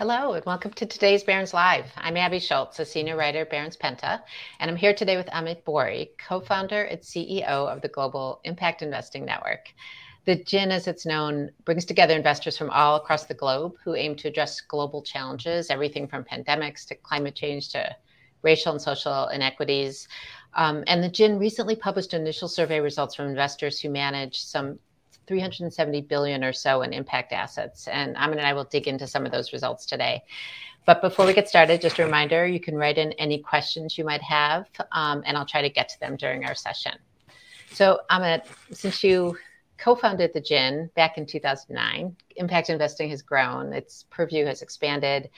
Hello, and welcome to today's Barron's Live. I'm Abby Schultz, a senior writer at Barron's Penta, and I'm here today with Amit Bouri, co founder and CEO of the Global Impact Investing Network. The GIIN, as it's known, brings together investors from all across the globe who aim to address global challenges, everything from pandemics to climate change to racial and social inequities. Um, and the GIIN recently published initial survey results from investors who manage some 370 billion or so in impact assets. And Amit and I will dig into some of those results today. But before we get started, just a reminder you can write in any questions you might have, um, and I'll try to get to them during our session. So, Amit, since you co-founded the GIIN back in 2009. Impact investing has grown. Its purview has expanded.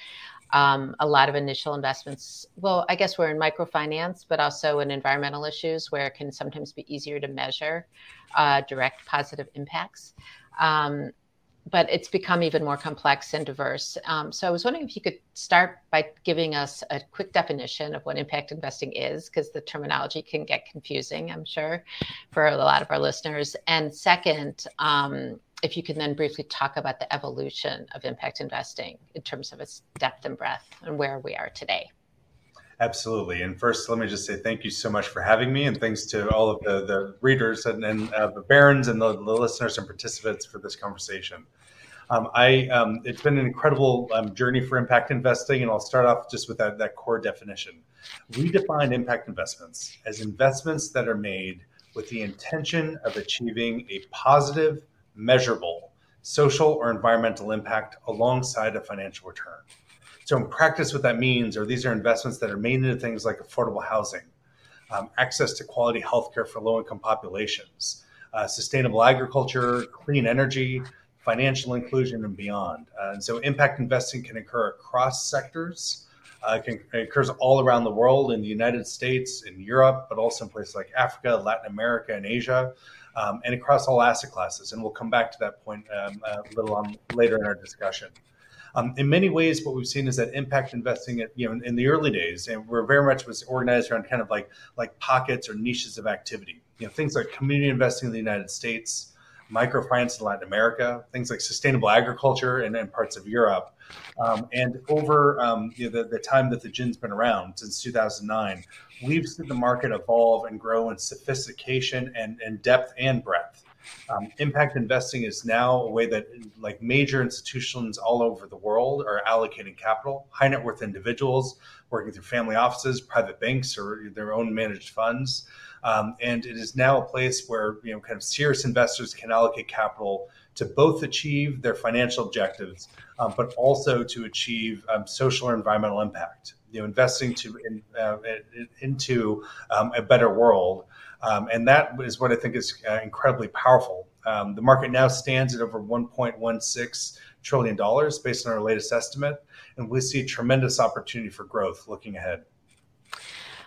Um, a lot of initial investments. Well, I guess we're in microfinance, but also in environmental issues where it can sometimes be easier to measure uh, direct positive impacts. Um, but it's become even more complex and diverse. Um, so I was wondering if you could start by giving us a quick definition of what impact investing is, because the terminology can get confusing, I'm sure, for a lot of our listeners. And second, um, if you can then briefly talk about the evolution of impact investing in terms of its depth and breadth and where we are today. Absolutely. And first, let me just say thank you so much for having me, and thanks to all of the, the readers and, and uh, the Barron's and the, the, listeners and participants for this conversation. Um, I um, it's been an incredible um, journey for impact investing, and I'll start off just with that, that core definition. We define impact investments as investments that are made with the intention of achieving a positive, measurable social or environmental impact alongside a financial return. So, in practice, what that means are these are investments that are made into things like affordable housing, um, access to quality healthcare for low income populations, uh, sustainable agriculture, clean energy, financial inclusion, and beyond. Uh, and so, impact investing can occur across sectors. Uh, it, can, it occurs all around the world in the United States, in Europe, but also in places like Africa, Latin America, and Asia, um, and across all asset classes. And we'll come back to that point um, a little on later in our discussion. Um, in many ways, what we've seen is that impact investing, at, you know, in, in, the early days, and we're very much was organized around kind of like like pockets or niches of activity. You know, things like community investing in the United States, microfinance in Latin America, things like sustainable agriculture in, in parts of Europe. Um, and over um, you know, the, the time that the GIIN's been around since 2009, we've seen the market evolve and grow in sophistication and, and depth and breadth. Um, impact investing is now a way that like major institutions all over the world are allocating capital, high net worth individuals working through family offices, private banks, or their own managed funds. Um, and it is now a place where you know kind of serious investors can allocate capital to both achieve their financial objectives, um, but also to achieve um, social or environmental impact. You know, investing to in, uh, into um, a better world um, and that is what I think is uh, incredibly powerful. Um, the market now stands at over 1.16 trillion dollars based on our latest estimate, and we see tremendous opportunity for growth looking ahead.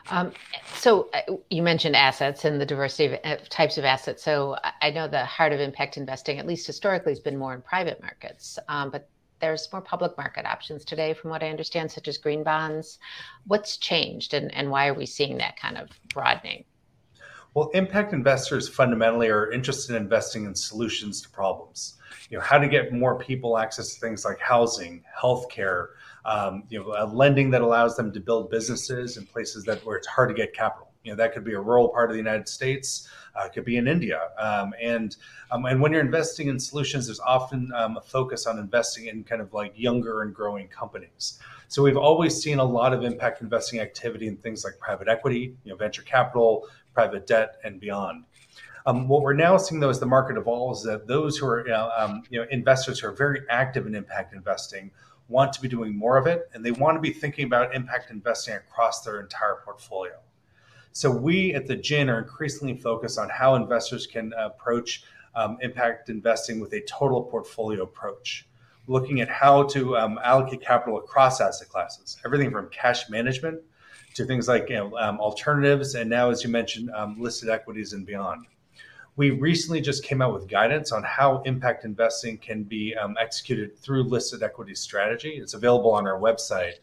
Um, so uh, you mentioned assets and the diversity of uh, types of assets. So I know the heart of impact investing, at least historically, has been more in private markets, um, but there's more public market options today, from what I understand, such as green bonds. What's changed, and, and why are we seeing that kind of broadening? Well, impact investors fundamentally are interested in investing in solutions to problems. You know, how to get more people access to things like housing, healthcare, um, you know, a lending that allows them to build businesses in places that where it's hard to get capital. You know, that could be a rural part of the United States, uh, could be in India, um, and um, and when you're investing in solutions, there's often um, a focus on investing in kind of like younger and growing companies. So we've always seen a lot of impact investing activity in things like private equity, you know, venture capital, private debt, and beyond. Um, what we're now seeing, though, as the market evolves, that those who are um, you know investors who are very active in impact investing want to be doing more of it, and they want to be thinking about impact investing across their entire portfolio. So we at the GIIN are increasingly focused on how investors can approach um, impact investing with a total portfolio approach. looking at how to um, allocate capital across asset classes, everything from cash management to things like you know, um, alternatives, and now, as you mentioned, um, listed equities and beyond. We recently just came out with guidance on how impact investing can be um, executed through listed equity strategy. It's available on our website,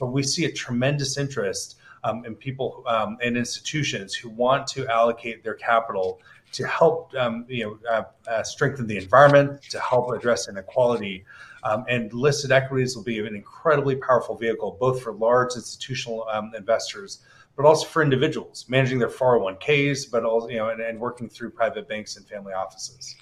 but we see a tremendous interest um, in people um, and institutions who want to allocate their capital to help um, you know uh, uh, strengthen the environment, to help address inequality. Um, and listed equities will be an incredibly powerful vehicle, both for large institutional um, investors, but also for individuals managing their 401ks, but also you know and, and working through private banks and family offices.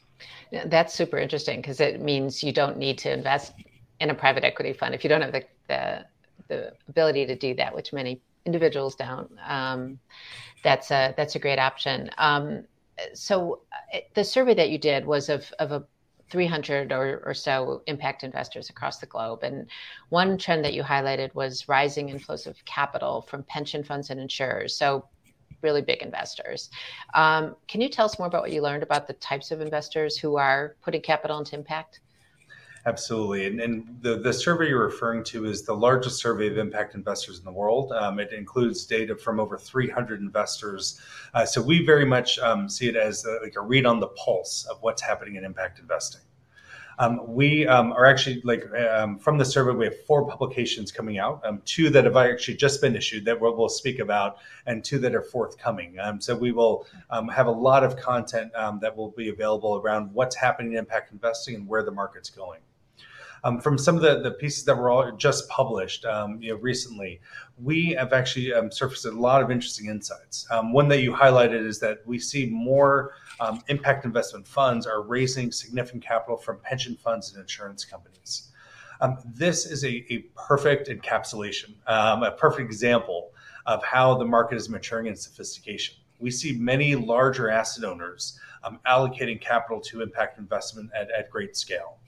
That's super interesting because it means you don't need to invest in a private equity fund if you don't have the, the, the ability to do that, which many individuals don't. Um, that's a that's a great option. Um, so uh, the survey that you did was of of a 300 or, or, so impact investors across the globe. And one trend that you highlighted was rising inflows of capital from pension funds and insurers. So, really big investors. Um, can you tell us more about what you learned about the types of investors who are putting capital into impact? Absolutely. And, and, the, the survey you're referring to is the largest survey of impact investors in the world. Um, it includes data from over 300 investors. Uh, so we very much um, see it as a, like a read on the pulse of what's happening in impact investing. Um, we um, are actually like um, from the survey, we have four publications coming out, um, two that have actually just been issued that we'll, we'll speak about, and two that are forthcoming. So we will have a lot of content that will be available around what's happening in impact investing and where the market's going. Um, from some of the, the pieces that were all just published um, you know, recently, we have actually um, surfaced a lot of interesting insights. Um, one that you highlighted is that we see more um, impact investment funds are raising significant capital from pension funds and insurance companies. Um, this is a, a perfect encapsulation, a perfect example of how the market is maturing in sophistication. We see many larger asset owners allocating capital to impact investment at, at great scale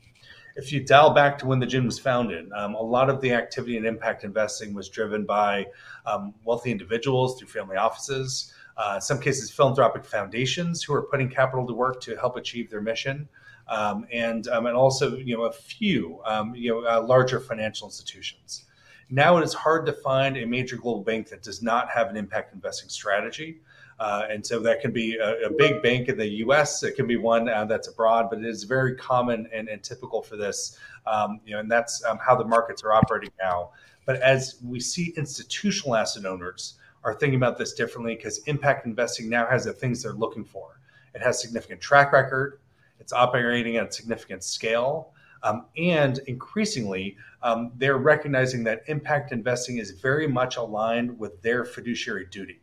if you dial back to when the GIIN was founded, um, a lot of the activity in impact investing was driven by um, wealthy individuals through family offices, uh, some cases, philanthropic foundations who are putting capital to work to help achieve their mission. Um, and um, and also, you know, a few, um, you know, uh, larger financial institutions. Now it is hard to find a major global bank that does not have an impact investing strategy. Uh, and so that can be a, a, big bank in the US, it can be one uh, that's abroad, but it is very common and, and typical for this. Um, you know, and that's um, how the markets are operating now. But as we see institutional asset owners are thinking about this differently because impact investing now has the things they're looking for. It has significant track record, it's operating at significant scale. Um, and increasingly, um, they're recognizing that impact investing is very much aligned with their fiduciary duty.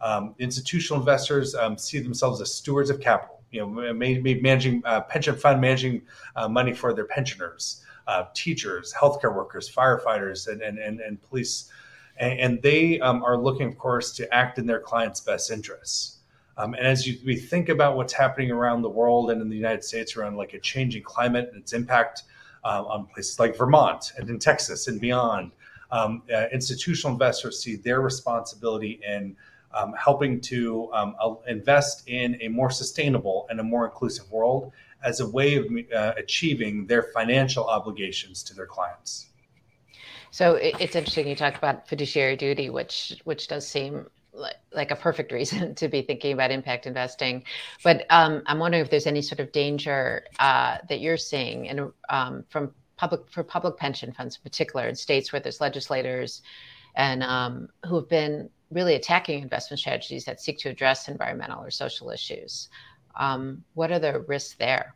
Um, institutional investors um, see themselves as stewards of capital. You know, maybe managing uh, pension fund managing uh, money for their pensioners, uh, teachers, healthcare workers, firefighters, and and and, and police, and, and they um, are looking, of course, to act in their clients' best interests. Um, and as you, we think about what's happening around the world and in the United States around like a changing climate and its impact um, on places like Vermont and in Texas and beyond, um, uh, institutional investors see their responsibility in um, helping to um, invest in a more sustainable and a more inclusive world as a way of uh, achieving their financial obligations to their clients. So it's interesting you talk about fiduciary duty, which which does seem like, like a perfect reason to be thinking about impact investing. But um, I'm wondering if there's any sort of danger uh, that you're seeing and um, from public for public pension funds in particular in states where there's legislators and um, who have been really attacking investment strategies that seek to address environmental or social issues. Um, what are the risks there?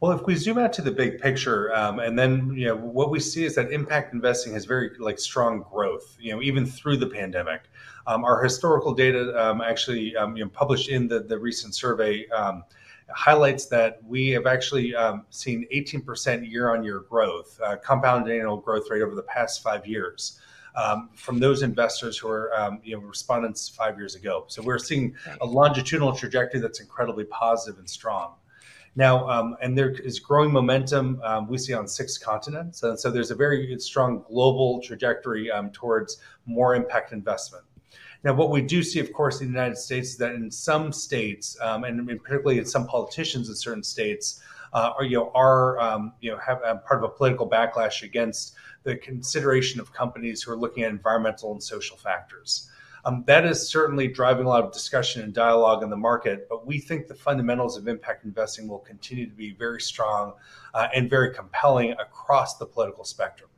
Well, if we zoom out to the big picture, um, and then you know what we see is that impact investing has very like strong growth. You know, even through the pandemic, um, our historical data um, actually um, you know, published in the the recent survey um, highlights that we have actually um, seen 18% year-on-year growth, uh, compound annual growth rate over the past five years um, from those investors who are um, you know respondents five years ago. So we're seeing a longitudinal trajectory that's incredibly positive and strong. Now, um, and there is growing momentum um, we see on six continents. And so there's a very strong global trajectory um, towards more impact investment. Now, what we do see, of course, in the United States is that in some states, um, and particularly in some politicians in certain states, uh, are you know are um, you know have part of a political backlash against the consideration of companies who are looking at environmental and social factors. Um, that is certainly driving a lot of discussion and dialogue in the market, but we think the fundamentals of impact investing will continue to be very strong uh, and very compelling across the political spectrum.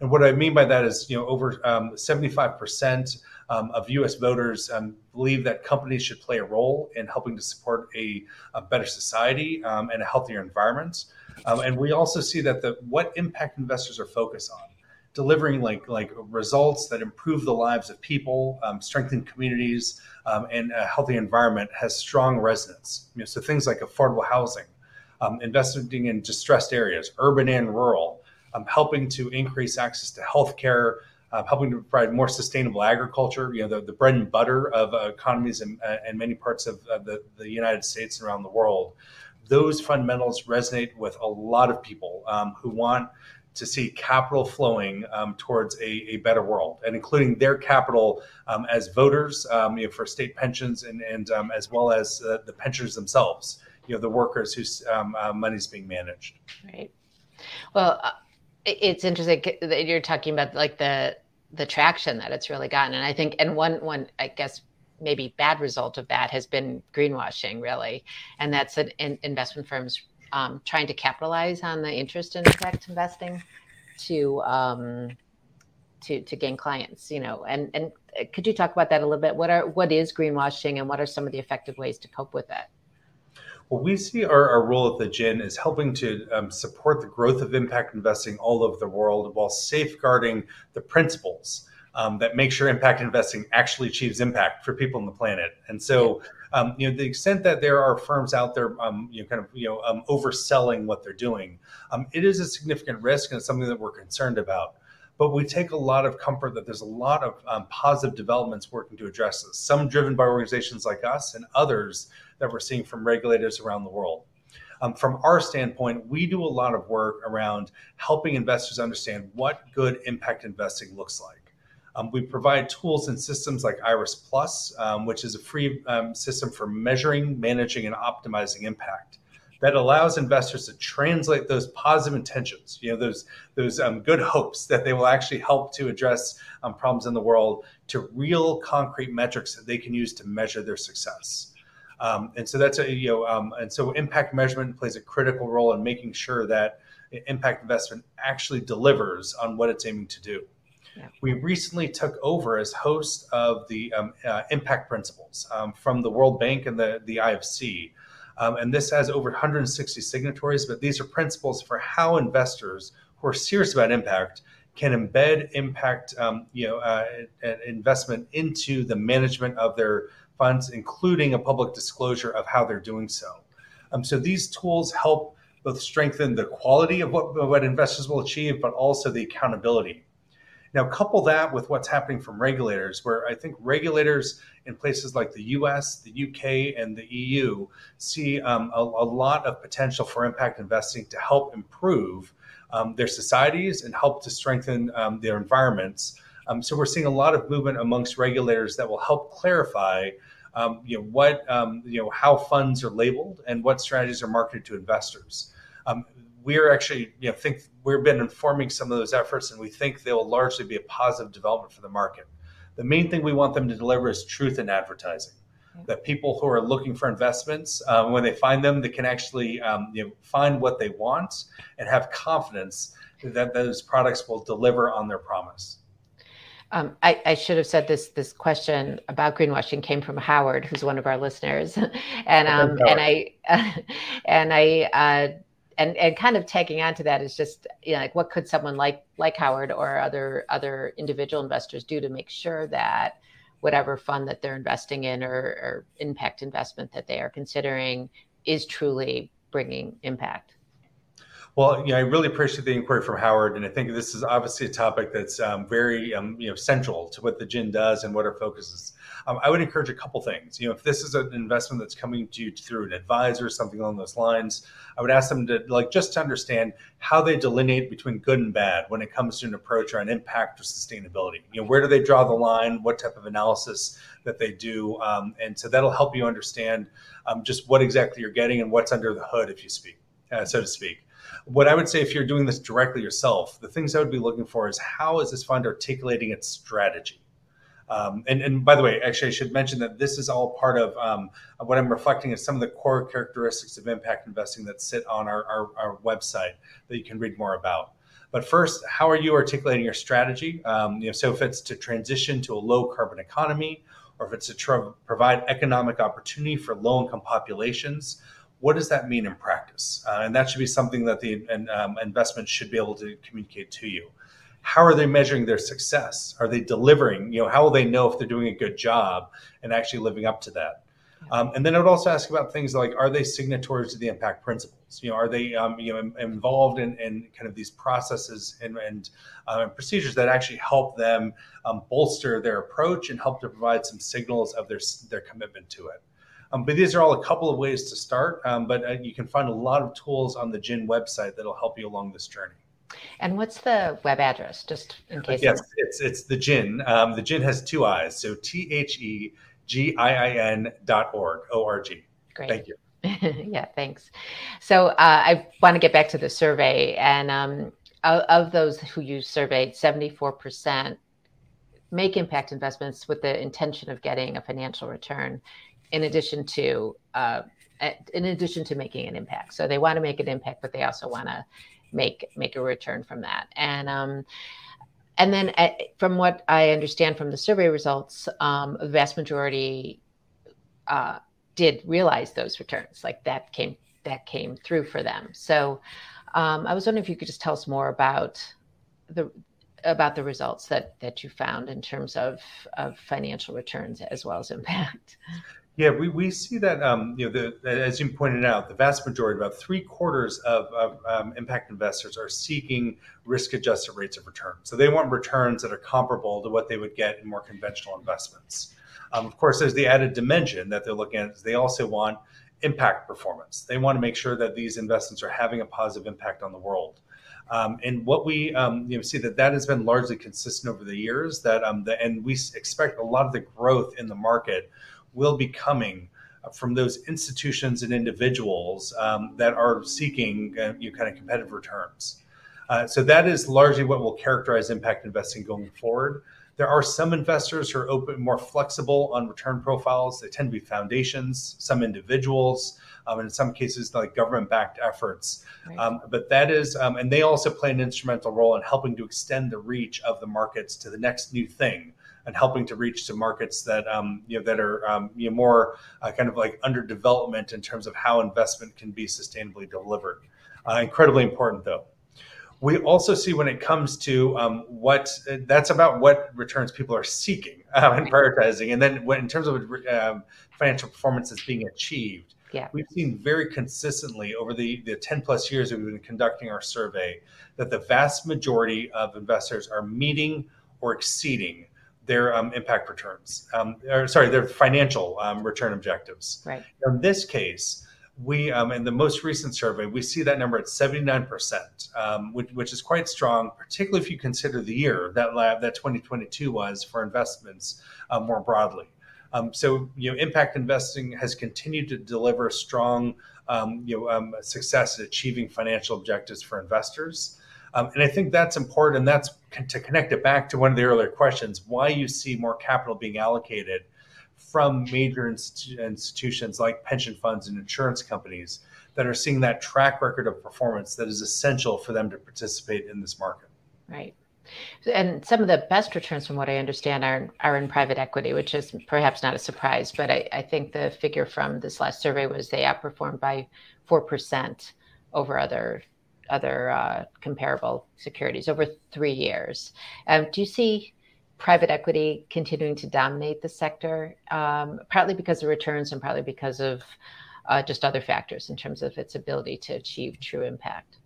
And what I mean by that is, you know, over um, 75% um, of U.S. voters um, believe that companies should play a role in helping to support a, a better society um, and a healthier environment. Um, and we also see that the what impact investors are focused on delivering like like results that improve the lives of people, um, strengthen communities, um, and a healthy environment has strong resonance. You know, so things like affordable housing, um, investing in distressed areas, urban and rural, um, helping to increase access to healthcare, uh, helping to provide more sustainable agriculture. You know, the, the bread and butter of uh, economies in, uh, in, many parts of, the, the United States and around the world. Those fundamentals resonate with a lot of people um, who want to see capital flowing um, towards a, a, better world, and including their capital um, as voters um, you know, for state pensions, and, and um, as well as uh, the pensioners themselves. You know, the workers whose um, uh, money is being managed. Right. Well, uh, it's interesting that you're talking about like the the traction that it's really gotten, and I think, and one one I guess maybe bad result of that has been greenwashing, really, and that's an in investment firms um, trying to capitalize on the interest in impact investing to um, to to gain clients. You know, and and could you talk about that a little bit? What are what is greenwashing, and what are some of the effective ways to cope with that? Well, we see our, our role at the GIIN is helping to um, support the growth of impact investing all over the world while safeguarding the principles um, that make sure impact investing actually achieves impact for people on the planet. And so, um, you know, the extent that there are firms out there, um, you know, kind of, you know, um, overselling what they're doing, um, it is a significant risk and it's something that we're concerned about. But we take a lot of comfort that there's a lot of um, positive developments working to address this. Some driven by organizations like us, and others that we're seeing from regulators around the world. Um, from our standpoint, we do a lot of work around helping investors understand what good impact investing looks like. Um, we provide tools and systems like Iris Plus, um, which is a free um, system for measuring, managing, and optimizing impact that allows investors to translate those positive intentions, you know, those those um, good hopes that they will actually help to address um, problems in the world to real concrete metrics that they can use to measure their success. Um, and so that's a you know, and so impact measurement plays a critical role in making sure that impact investment actually delivers on what it's aiming to do. We recently took over as host of the um, uh, Impact Principles um, from the World Bank and the, the IFC. Um, and this has over 160 signatories, but these are principles for how investors who are serious about impact can embed impact um, you know, uh, investment into the management of their funds, including a public disclosure of how they're doing so. Um, so these tools help both strengthen the quality of what, what investors will achieve, but also the accountability. Now, couple that with what's happening from regulators, where I think regulators in places like the US, the UK, and the EU see um, a, a, lot of potential for impact investing to help improve um, their societies and help to strengthen um, their environments. Um, so we're seeing a lot of movement amongst regulators that will help clarify. Um, you know what um, you know how funds are labeled and what strategies are marketed to investors we're actually, you know, think we've been informing some of those efforts, and we think they will largely be a positive development for the market. The main thing we want them to deliver is truth in advertising. That people who are looking for investments, um, when they find them, they can actually um, you know, find what they want and have confidence that those products will deliver on their promise. Um, I, I, should have said this. This question about greenwashing came from Howard, who's one of our listeners, and um, and I uh, and I uh, and and kind of tagging on to that is just you know like what could someone like like Howard or other other individual investors do to make sure that whatever fund that they're investing in or, or impact investment that they are considering is truly bringing impact. Well, yeah, I really appreciate the inquiry from Howard, and I think this is obviously a topic that's um, very, um, you know, central to what the GIIN does and what our focus is. Um, I would encourage a couple things. You know, if this is an investment that's coming to you through an advisor, or something along those lines, I would ask them to like just to understand how they delineate between good and bad when it comes to an approach around impact or sustainability. You know, where do they draw the line? What type of analysis that they do, um, and so that'll help you understand um, just what exactly you're getting and what's under the hood, if you speak. uh, so to speak. What I would say if you're doing this directly yourself, the things I would be looking for is how is this fund articulating its strategy? Um, and, and, by the way, actually, I should mention that this is all part of um, what I'm reflecting is some of the core characteristics of impact investing that sit on our, our, our, website that you can read more about. But first, how are you articulating your strategy? Um, you know, so if it's to transition to a low carbon economy, or if it's to tr- provide economic opportunity for low income populations, what does that mean in practice? Uh, and that should be something that the um, investment should be able to communicate to you. How are they measuring their success? Are they delivering? You know, how will they know if they're doing a good job and actually living up to that? Um, and then I would also ask about things like, are they signatories to the impact principles? You know, are they um, you know involved in, in, kind of these processes and, and uh, procedures that actually help them um, bolster their approach and help to provide some signals of their their commitment to it. Um, but these are all a couple of ways to start. Um, but uh, you can find a lot of tools on the GIIN website that'll help you along this journey. And what's the web address, just in case? Yes, it's it's the GIIN. Um, the GIIN has two I's, so T H E G I I N dot org O R G. Great. Thank you. yeah, thanks. So uh, I want to get back to the survey, and um, of, of those who you surveyed, seventy four percent make impact investments with the intention of getting a financial return in addition to uh, in addition to making an impact. So they want to make an impact, but they also want to make make a return from that. And um, and then uh, from what I understand from the survey results, um, the vast majority uh, did realize those returns. Like that came that came through for them. So um, I was wondering if you could just tell us more about the about the results that that you found in terms of of financial returns as well as impact. Yeah, we, we see that, um, you know, the, as you pointed out, the vast majority, about three quarters of, of um, impact investors are seeking risk adjusted rates of return. So they want returns that are comparable to what they would get in more conventional investments. Um, of course, there's the added dimension that they're looking at. They also want impact performance. They want to make sure that these investments are having a positive impact on the world. Um, and what we um, you know, see that that has been largely consistent over the years. That um, the, and we expect a lot of the growth in the market will be coming from those institutions and individuals um, that are seeking uh, you know, kind of competitive returns. Uh, so that is largely what will characterize impact investing going forward. There are some investors who are open, more flexible on return profiles. They tend to be foundations, some individuals, um, and in some cases, like government-backed efforts. Right. Um, but that is, um, and they also play an instrumental role in helping to extend the reach of the markets to the next new thing and helping to reach to markets that um, you know that are um, you know more uh, kind of like under development in terms of how investment can be sustainably delivered. Uh, incredibly important, though. We also see when it comes to um, what that's about what returns people are seeking uh, and prioritizing, and then when, in terms of um, financial performance that's being achieved. Yeah. We've seen very consistently over the, the 10 plus years that we've been conducting our survey that the vast majority of investors are meeting or exceeding their um, impact returns, um, or sorry, their financial um, return objectives. Right. In this case, we um, in the most recent survey we see that number at 79%, um, which, which, is quite strong, particularly if you consider the year that lab that 2022 was for investments uh, more broadly. Um, so you know, impact investing has continued to deliver strong you know success at achieving financial objectives for investors. Um, and I think that's important. And that's to connect it back to one of the earlier questions why you see more capital being allocated from major institu- institutions like pension funds and insurance companies that are seeing that track record of performance that is essential for them to participate in this market. Right. And some of the best returns, from what I understand, are, are in private equity, which is perhaps not a surprise. But I, I think the figure from this last survey was they outperformed by 4% over other other uh, comparable securities over three years. Um, do you see private equity continuing to dominate the sector, um, partly because of returns and partly because of uh, just other factors in terms of its ability to achieve true impact?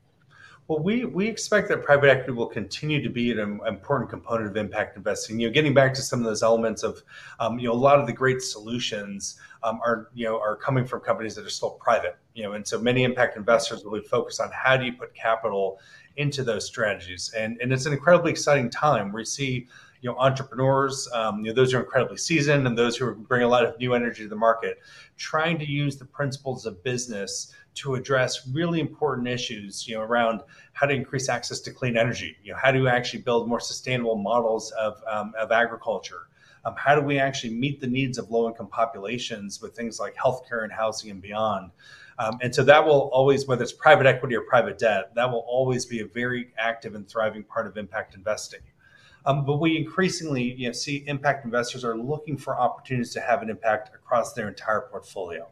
Well, we, we expect that private equity will continue to be an important component of impact investing. You know, getting back to some of those elements of, um, you know, a lot of the great solutions um, are, you know, are coming from companies that are still private. You know, and so many impact investors will be focused on how do you put capital into those strategies, and and it's an incredibly exciting time. We see, you know entrepreneurs, um, you know those who are incredibly seasoned and those who bring a lot of new energy to the market, trying to use the principles of business to address really important issues, you know, around how to increase access to clean energy, you know, how do to actually build more sustainable models of, um, of agriculture. Um, how do we actually meet the needs of low income populations with things like healthcare and housing and beyond? Um, and so that will always, whether it's private equity or private debt, that will always be a very active and thriving part of impact investing. Um, but we increasingly you know, see impact investors are looking for opportunities to have an impact across their entire portfolio.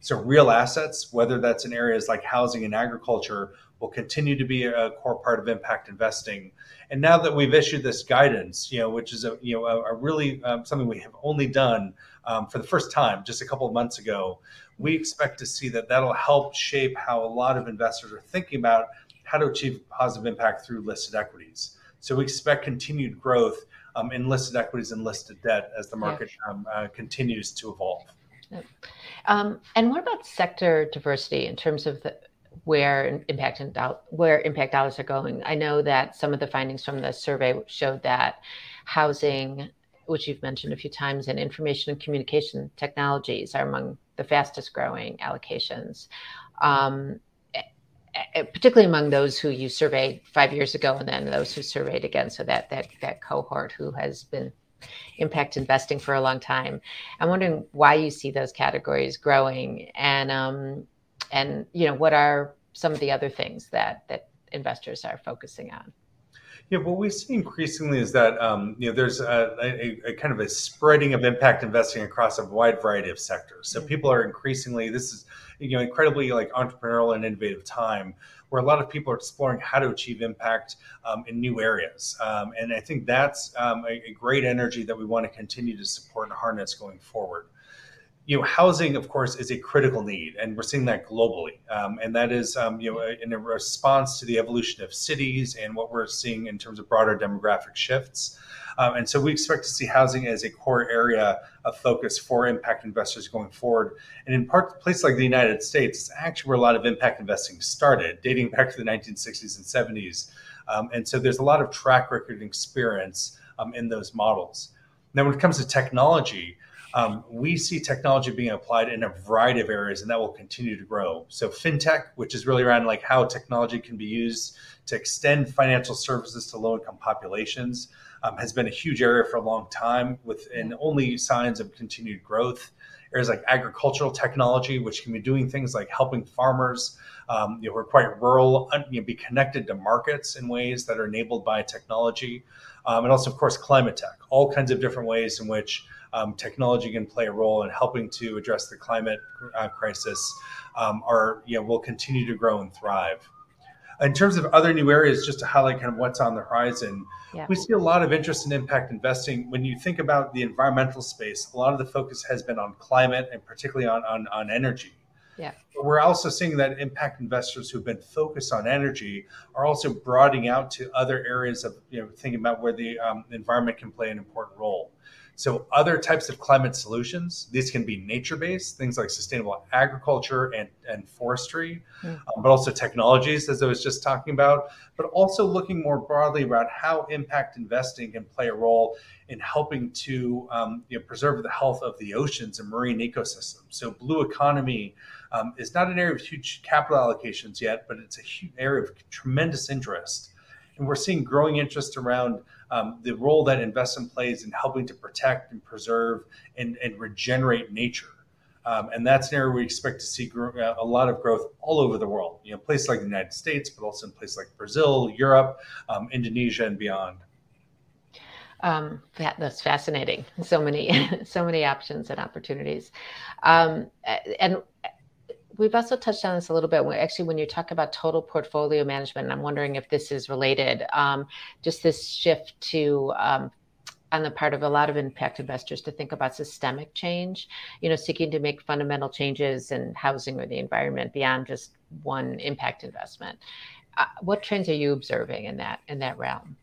So real assets, whether that's in areas like housing and agriculture, will continue to be a core part of impact investing. And now that we've issued this guidance, you know, which is a you know a, a really um, something we have only done um, for the first time just a couple of months ago, we expect to see that that'll help shape how a lot of investors are thinking about how to achieve positive impact through listed equities. So we expect continued growth um, in listed equities and listed debt as the market um, uh, continues to evolve. Um, and what about sector diversity in terms of the, where impact and where impact dollars are going? I know that some of the findings from the survey showed that housing, which you've mentioned a few times, and information and communication technologies are among the fastest growing allocations. Um, particularly among those who you surveyed five years ago and then those who surveyed again so that that that cohort who has been impact investing for a long time. I'm wondering why you see those categories growing, and um, and you know what are some of the other things that that investors are focusing on. Yeah, what we see increasingly is that um, you know there's a, a, a, kind of a spreading of impact investing across a wide variety of sectors. So mm-hmm. people are increasingly this is you know incredibly like entrepreneurial and innovative time where a lot of people are exploring how to achieve impact um, in new areas. Um, and I think that's um, a, a, great energy that we want to continue to support and harness going forward. You know, housing, of course, is a critical need, and we're seeing that globally. Um, and that is, um, you know, in a response to the evolution of cities and what we're seeing in terms of broader demographic shifts. Um, and so we expect to see housing as a core area of focus for impact investors going forward. And in part, places like the United States, it's actually where a lot of impact investing started, dating back to the 1960s and 70s. Um, and so there's a lot of track record and experience um, in those models. Now, when it comes to technology, um, we see technology being applied in a variety of areas, and that will continue to grow. So, fintech, which is really around like how technology can be used to extend financial services to low-income populations, um, has been a huge area for a long time, with and only signs of continued growth. Areas like agricultural technology, which can be doing things like helping farmers, um, you know, we're quite rural, you know, be connected to markets in ways that are enabled by technology, um, and also, of course, climate tech. All kinds of different ways in which um, technology can play a role in helping to address the climate uh, crisis um, are you know will continue to grow and thrive. In terms of other new areas, just to highlight kind of what's on the horizon, yeah. we see a lot of interest in impact investing. When you think about the environmental space, a lot of the focus has been on climate and particularly on, on, on energy. Yeah. But we're also seeing that impact investors who've been focused on energy are also broadening out to other areas of you know thinking about where the um, environment can play an important role. So, other types of climate solutions, these can be nature based, things like sustainable agriculture and, and forestry, mm. um, but also technologies, as I was just talking about, but also looking more broadly about how impact investing can play a role in helping to um, you know, preserve the health of the oceans and marine ecosystems. So, blue economy um, is not an area of huge capital allocations yet, but it's a huge area of tremendous interest. And we're seeing growing interest around um, the role that investment plays in helping to protect and preserve and, and regenerate nature. Um, and that's an area we expect to see grow, uh, a lot of growth all over the world. You know, places like the United States, but also in places like Brazil, Europe, um, Indonesia, and beyond. Um, that's fascinating. So many, so many options and opportunities. Um, and we've also touched on this a little bit. Actually, when you talk about total portfolio management, and I'm wondering if this is related, um, just this shift to um, on the part of a lot of impact investors to think about systemic change, you know, seeking to make fundamental changes in housing or the environment beyond just one impact investment. Uh, what trends are you observing in that in that realm?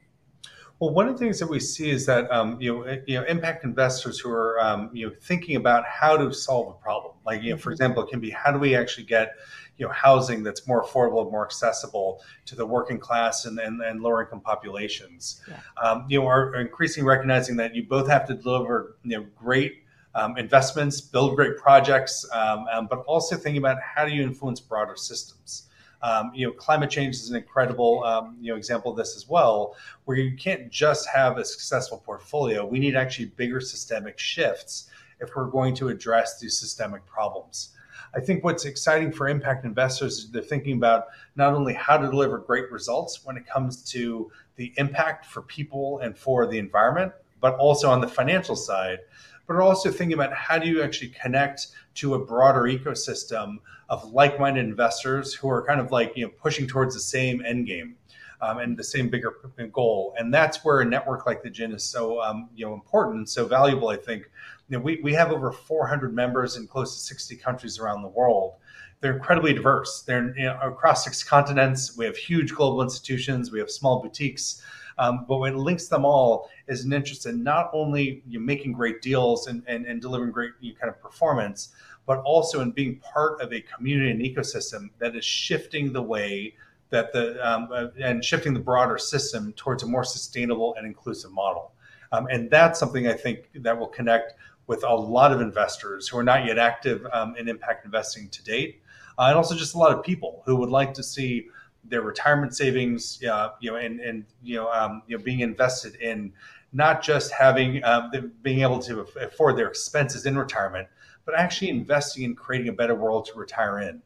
Well, one of the things that we see is that um, you know, eh, you know, impact investors who are um, you know thinking about how to solve a problem. Like, you know, for mm-hmm. example, it can be how do we actually get you know housing that's more affordable, and more accessible to the working class and, and, and lower income populations. Yeah. Um, you know, are, are increasingly recognizing that you both have to deliver you know great um, investments, build great projects, um, um, but also thinking about how do you influence broader systems. Um, you know, climate change is an incredible um, you know example of this as well, where you can't just have a successful portfolio. We need actually bigger systemic shifts if we're going to address these systemic problems. I think what's exciting for impact investors is they're thinking about not only how to deliver great results when it comes to the impact for people and for the environment, but also on the financial side, but also thinking about how do you actually connect to a broader ecosystem of like-minded investors who are kind of like you know pushing towards the same end game um, and the same bigger goal. And that's where a network like the GIIN is so um, you know important, so valuable. I think you know we we have over 400 members in close to 60 countries around the world. They're incredibly diverse. They're you know, across six continents. We have huge global institutions. We have small boutiques. Um, but what links them all is an interest in not only you making great deals and, and, and delivering great you kind of performance, but also in being part of a community and ecosystem that is shifting the way that the um, uh, and shifting the broader system towards a more sustainable and inclusive model. Um, and that's something I think that will connect with a lot of investors who are not yet active um, in impact investing to date, uh, and also just a lot of people who would like to see their retirement savings, uh, you know, and and you know, um, you know, being invested in not just having um, being able to afford their expenses in retirement, but actually investing in creating a better world to retire in.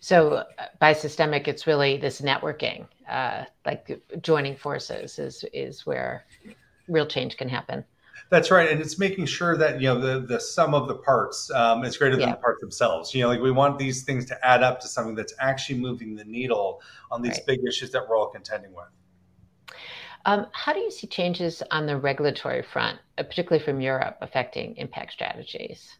So, uh, by systemic, it's really this networking, uh, like joining forces, is is where real change can happen. That's right, and it's making sure that you know the the sum of the parts um, is greater than yeah. the parts themselves. You know, like we want these things to add up to something that's actually moving the needle on these right. big issues that we're all contending with. Um, how do you see changes on the regulatory front, uh, particularly from Europe, affecting impact strategies?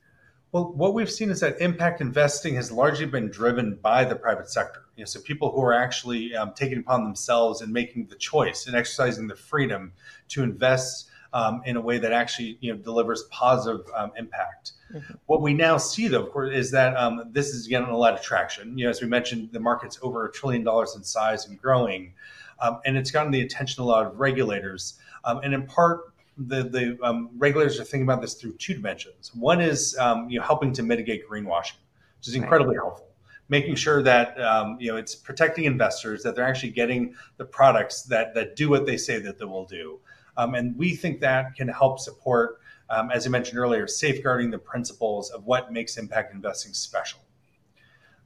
Well, what we've seen is that impact investing has largely been driven by the private sector. You know, so people who are actually um, taking upon themselves and making the choice and exercising the freedom to invest um, in a way that actually you know delivers positive um, impact. Mm-hmm. What we now see, though, of course, is that um, this is getting a lot of traction. You know, as we mentioned, the market's over a trillion dollars in size and growing, um, and it's gotten the attention of a lot of regulators. Um, and in part, the the um, regulators are thinking about this through two dimensions. One is you know helping to mitigate greenwashing, which is incredibly right. helpful making sure that um, you know it's protecting investors that they're actually getting the products that that do what they say that they will do um, and we think that can help support, um, as I mentioned earlier, safeguarding the principles of what makes impact investing special.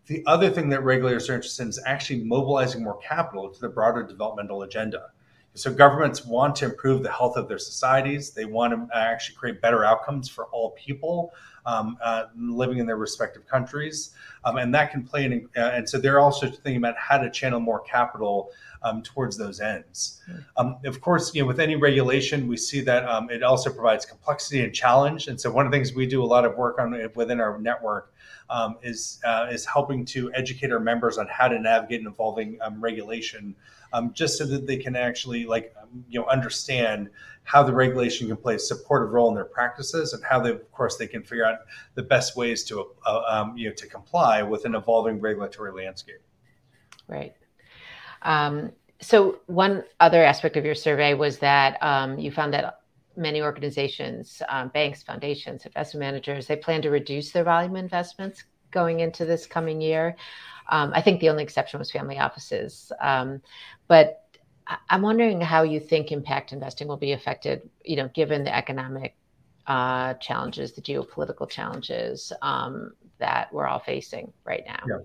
The other thing that regulators are interested in is actually mobilizing more capital to the broader developmental agenda. So governments want to improve the health of their societies. They want to actually create better outcomes for all people um, uh, living in their respective countries, um, and that can play an. Uh, and so they're also thinking about how to channel more capital um, towards those ends. Um, of course, you know, with any regulation, we see that um, it also provides complexity and challenge. And so, one of the things we do a lot of work on within our network um, is uh, is helping to educate our members on how to navigate an evolving um, regulation, um, just so that they can actually like you know understand how the regulation can play a supportive role in their practices and how they, of course, they can figure out the best ways to uh, you know to comply with an evolving regulatory landscape. Right. Um, so, one other aspect of your survey was that um, you found that many organizations, um, banks, foundations, investment managers, they plan to reduce their volume investments going into this coming year. Um, I think the only exception was family offices. Um, but I'm wondering how you think impact investing will be affected, you know, given the economic uh, challenges, the geopolitical challenges um, that we're all facing right now. Yeah.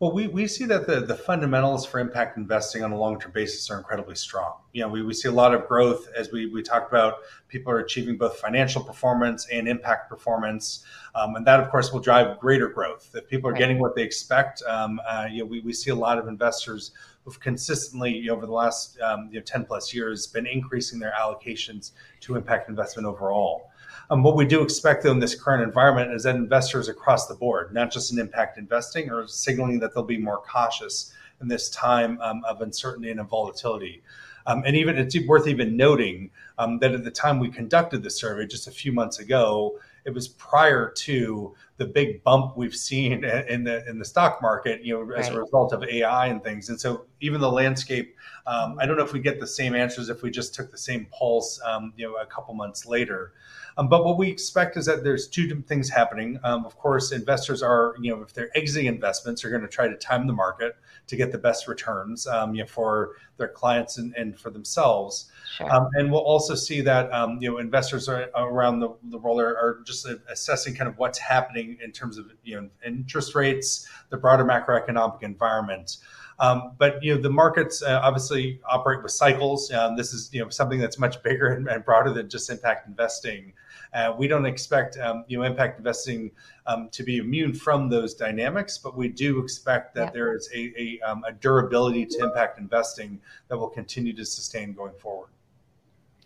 Well, we, we see that the, the fundamentals for impact investing on a long term basis are incredibly strong. You know, we, we see a lot of growth as we, we talked about. People are achieving both financial performance and impact performance. Um, and that, of course, will drive greater growth. If people are right. getting what they expect, um, uh, you know, we, we see a lot of investors who've consistently, over the last um, you know, 10 plus years, been increasing their allocations to impact investment overall. Um, what we do expect though in this current environment is that investors across the board, not just in impact investing, are signaling that they'll be more cautious in this time um, of uncertainty and volatility. Um, and even it's worth even noting um, that at the time we conducted the survey just a few months ago, it was prior to the big bump we've seen in the in the stock market, you know, as a result of AI and things. And so even the landscape, um, I don't know if we get the same answers if we just took the same pulse, um, you know, a couple months later. Um, but what we expect is that there's two things happening. Um, of course, investors are, you know, if they're exiting investments, are going to try to time the market to get the best returns, um, you know, for their clients and, and for themselves. Sure. Um, and we'll also see that, um, you know, investors are around the, the world are, are just assessing kind of what's happening in terms of, you know, interest rates, the broader macroeconomic environment. Um, but you know the markets uh, obviously operate with cycles. Um, this is you know something that's much bigger and, and broader than just impact investing. Uh, we don't expect um, you know impact investing um, to be immune from those dynamics, but we do expect that there is a, a, um, a durability to impact investing that will continue to sustain going forward.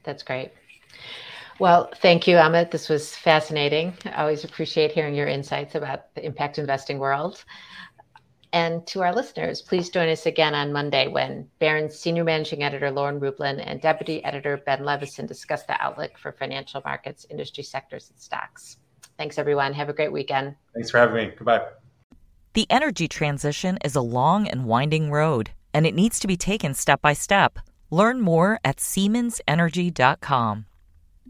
That's great. Well, thank you, Amit. This was fascinating. I always appreciate hearing your insights about the impact investing world. And to our listeners, please join us again on Monday when Barron's Senior Managing Editor Lauren Rublin and Deputy Editor Ben Levisohn discuss the outlook for financial markets, industry sectors, and stocks. Thanks, everyone. Have a great weekend. Thanks for having me. Goodbye. The energy transition is a long and winding road, and it needs to be taken step by step. Learn more at SiemensEnergy.com.